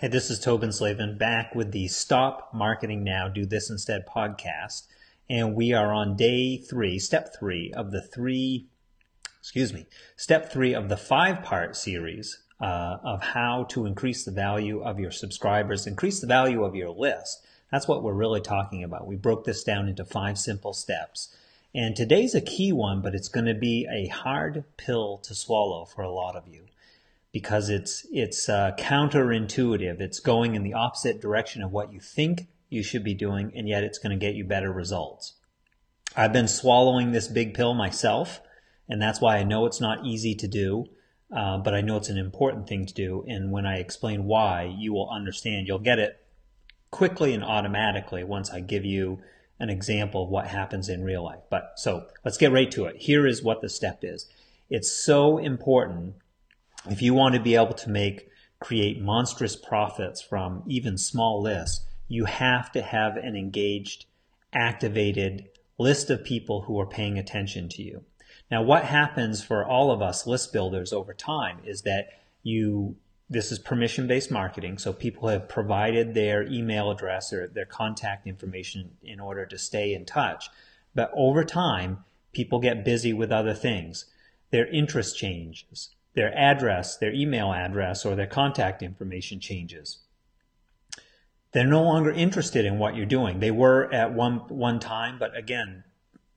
Hey, this is Tobin Slaven back with the Stop Marketing Now, Do This Instead podcast. And we are on day three, step three of the three, excuse me, step three of the five part series uh, of how to increase the value of your subscribers, increase the value of your list. That's what we're really talking about. We broke this down into five simple steps. And today's a key one, but it's going to be a hard pill to swallow for a lot of you because it's it's uh, counterintuitive. It's going in the opposite direction of what you think you should be doing, and yet it's going to get you better results. I've been swallowing this big pill myself, and that's why I know it's not easy to do, uh, but I know it's an important thing to do. And when I explain why, you will understand. You'll get it quickly and automatically once I give you an example of what happens in real life. But so let's get right to it. Here is what the step is. It's so important if you want to be able to make create monstrous profits from even small lists, you have to have an engaged, activated list of people who are paying attention to you. Now, what happens for all of us list builders over time is that you this is permission based marketing. So people have provided their email address or their contact information in order to stay in touch. But over time, people get busy with other things. Their interest changes their address, their email address, or their contact information changes. They're no longer interested in what you're doing. They were at one, one time, but again,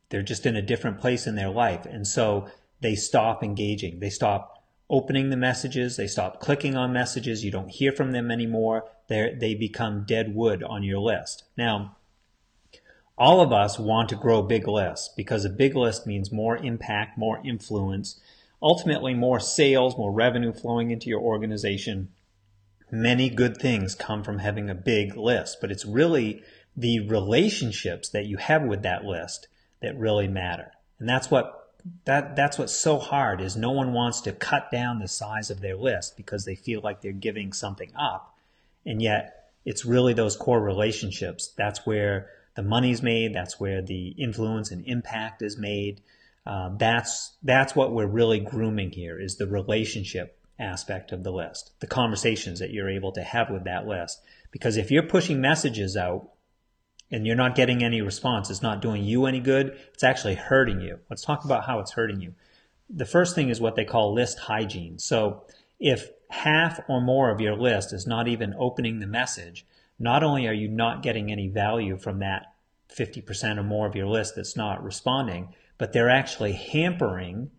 they're just in a different place in their life. And so they stop engaging. They stop opening the messages. They stop clicking on messages. You don't hear from them anymore. they they become dead wood on your list. Now, all of us want to grow big lists because a big list means more impact, more influence, ultimately more sales, more revenue flowing into your organization. Many good things come from having a big list, but it's really the relationships that you have with that list that really matter. And that's what that that's what's so hard is no one wants to cut down the size of their list because they feel like they're giving something up. And yet it's really those core relationships. That's where the money's made, that's where the influence and impact is made. Uh, that's that's what we're really grooming here is the relationship aspect of the list, the conversations that you're able to have with that list. Because if you're pushing messages out and you're not getting any response, it's not doing you any good. It's actually hurting you. Let's talk about how it's hurting you. The first thing is what they call list hygiene. So if half or more of your list is not even opening the message, not only are you not getting any value from that 50% or more of your list that's not responding, but they're actually hampering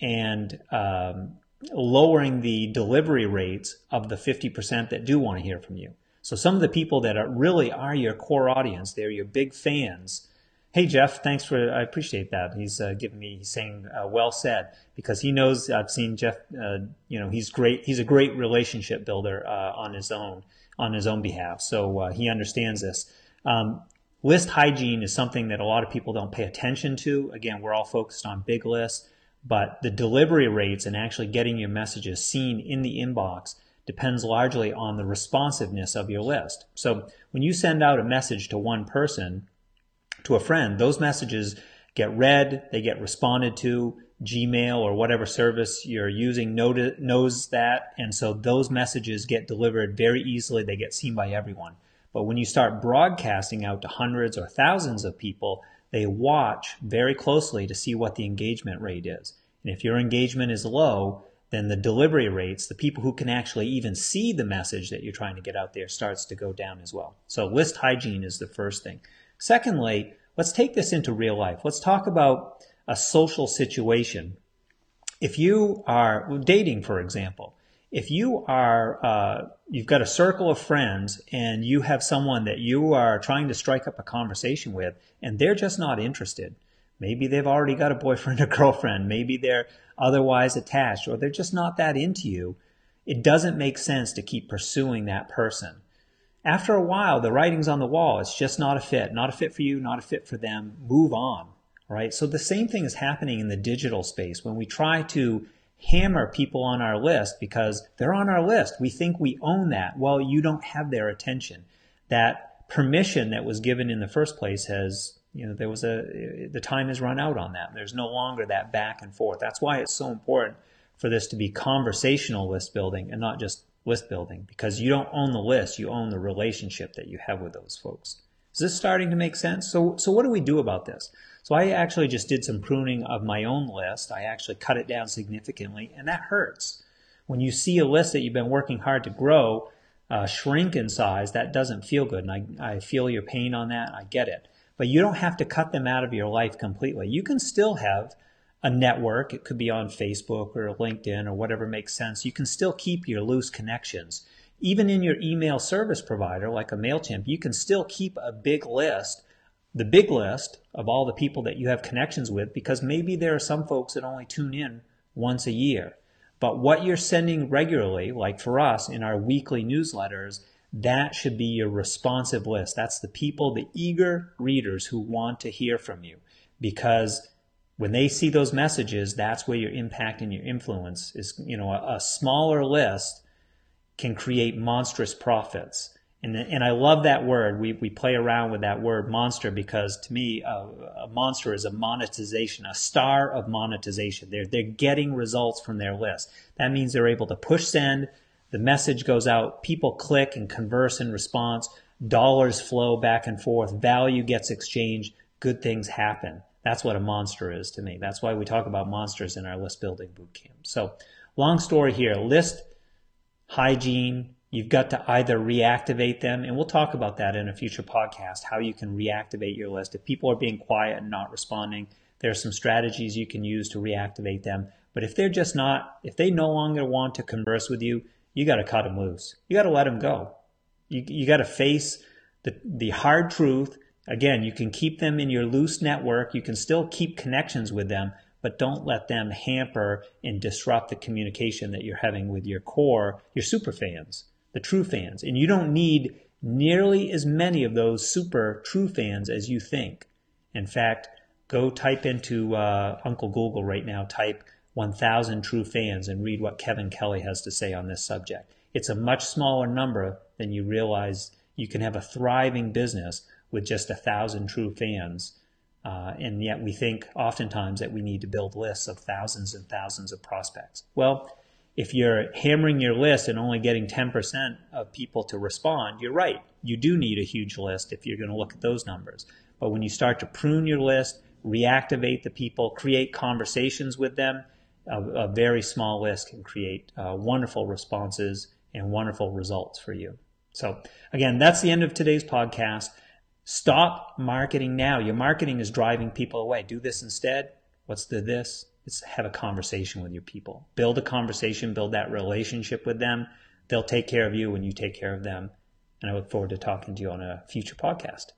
and um, lowering the delivery rates of the 50% that do want to hear from you. So some of the people that are really are your core audience, they're your big fans. Hey Jeff, thanks for I appreciate that. He's uh, giving me he's saying uh, well said because he knows I've seen Jeff. Uh, you know he's great. He's a great relationship builder uh, on his own on his own behalf. So uh, he understands this. Um, List hygiene is something that a lot of people don't pay attention to. Again, we're all focused on big lists, but the delivery rates and actually getting your messages seen in the inbox depends largely on the responsiveness of your list. So when you send out a message to one person, to a friend, those messages get read, they get responded to. Gmail or whatever service you're using knows that, and so those messages get delivered very easily. They get seen by everyone. But when you start broadcasting out to hundreds or thousands of people, they watch very closely to see what the engagement rate is. And if your engagement is low, then the delivery rates, the people who can actually even see the message that you're trying to get out there, starts to go down as well. So list hygiene is the first thing. Secondly, let's take this into real life. Let's talk about a social situation. If you are dating, for example, if you are uh, you've got a circle of friends and you have someone that you are trying to strike up a conversation with and they're just not interested maybe they've already got a boyfriend or girlfriend maybe they're otherwise attached or they're just not that into you it doesn't make sense to keep pursuing that person. After a while the writing's on the wall. It's just not a fit not a fit for you not a fit for them. Move on right? So the same thing is happening in the digital space. When we try to hammer people on our list because they're on our list. We think we own that. Well, you don't have their attention. That permission that was given in the first place has, you know, there was a, the time has run out on that. There's no longer that back and forth. That's why it's so important for this to be conversational list building and not just list building because you don't own the list, you own the relationship that you have with those folks. Is this starting to make sense? So, so what do we do about this? So I actually just did some pruning of my own list. I actually cut it down significantly, and that hurts. When you see a list that you've been working hard to grow uh, shrink in size, that doesn't feel good. And I, I feel your pain on that. I get it. But you don't have to cut them out of your life completely. You can still have a network. It could be on Facebook or LinkedIn or whatever makes sense. You can still keep your loose connections. Even in your email service provider, like a MailChimp, you can still keep a big list, the big list of all the people that you have connections with, because maybe there are some folks that only tune in once a year. But what you're sending regularly, like for us in our weekly newsletters, that should be your responsive list. That's the people, the eager readers who want to hear from you. Because when they see those messages, that's where your impact and your influence is. You know, a, a smaller list can create monstrous profits. And, and I love that word. We, we play around with that word monster because to me, uh, a monster is a monetization, a star of monetization. They're, they're getting results from their list. That means they're able to push send, the message goes out, people click and converse in response, dollars flow back and forth, value gets exchanged, good things happen. That's what a monster is to me. That's why we talk about monsters in our list building bootcamp. So, long story here list hygiene, You've got to either reactivate them, and we'll talk about that in a future podcast, how you can reactivate your list. If people are being quiet and not responding, there are some strategies you can use to reactivate them. But if they're just not, if they no longer want to converse with you, you got to cut them loose. You got to let them go. You, you got to face the, the hard truth. Again, you can keep them in your loose network. You can still keep connections with them, but don't let them hamper and disrupt the communication that you're having with your core, your super fans the true fans. And you don't need nearly as many of those super true fans as you think. In fact, go type into uh, Uncle Google right now, type 1,000 true fans and read what Kevin Kelly has to say on this subject. It's a much smaller number than you realize. You can have a thriving business with just a thousand true fans. Uh, and yet we think oftentimes that we need to build lists of thousands and thousands of prospects. Well, if you're hammering your list and only getting 10% of people to respond, you're right. You do need a huge list if you're going to look at those numbers. But when you start to prune your list, reactivate the people, create conversations with them, a, a very small list can create uh, wonderful responses and wonderful results for you. So, again, that's the end of today's podcast. Stop marketing now. Your marketing is driving people away. Do this instead. What's the this? It's have a conversation with your people. Build a conversation, build that relationship with them. They'll take care of you when you take care of them. And I look forward to talking to you on a future podcast.